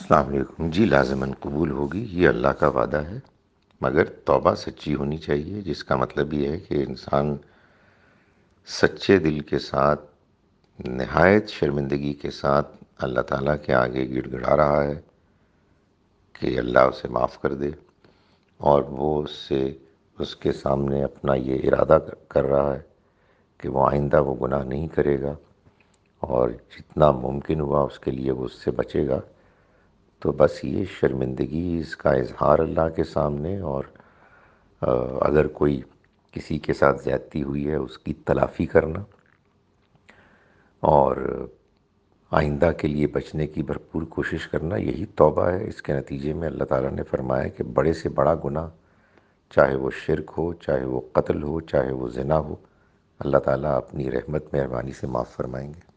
السلام علیکم۔ جی لازماً قبول ہوگی، یہ اللہ کا وعدہ ہے، مگر توبہ سچی ہونی چاہیے، جس کا مطلب یہ ہے کہ انسان سچے دل کے ساتھ، نہایت شرمندگی کے ساتھ اللہ تعالیٰ کے آگے گڑ گڑا رہا ہے کہ اللہ اسے معاف کر دے، اور وہ اس سے، اس کے سامنے اپنا یہ ارادہ کر رہا ہے کہ وہ آئندہ وہ گناہ نہیں کرے گا، اور جتنا ممکن ہوا اس کے لیے وہ اس سے بچے گا۔ تو بس یہ شرمندگی اس کا اظہار اللہ کے سامنے اور اگر کوئی کسی کے ساتھ زیادتی ہوئی ہے اس کی تلافی کرنا اور آئندہ کے لیے بچنے کی بھرپور کوشش کرنا، یہی توبہ ہے۔ اس کے نتیجے میں اللہ تعالیٰ نے فرمایا کہ بڑے سے بڑا گناہ، چاہے وہ شرک ہو، چاہے وہ قتل ہو، چاہے وہ زنا ہو، اللہ تعالیٰ اپنی رحمت، مہربانی سے معاف فرمائیں گے۔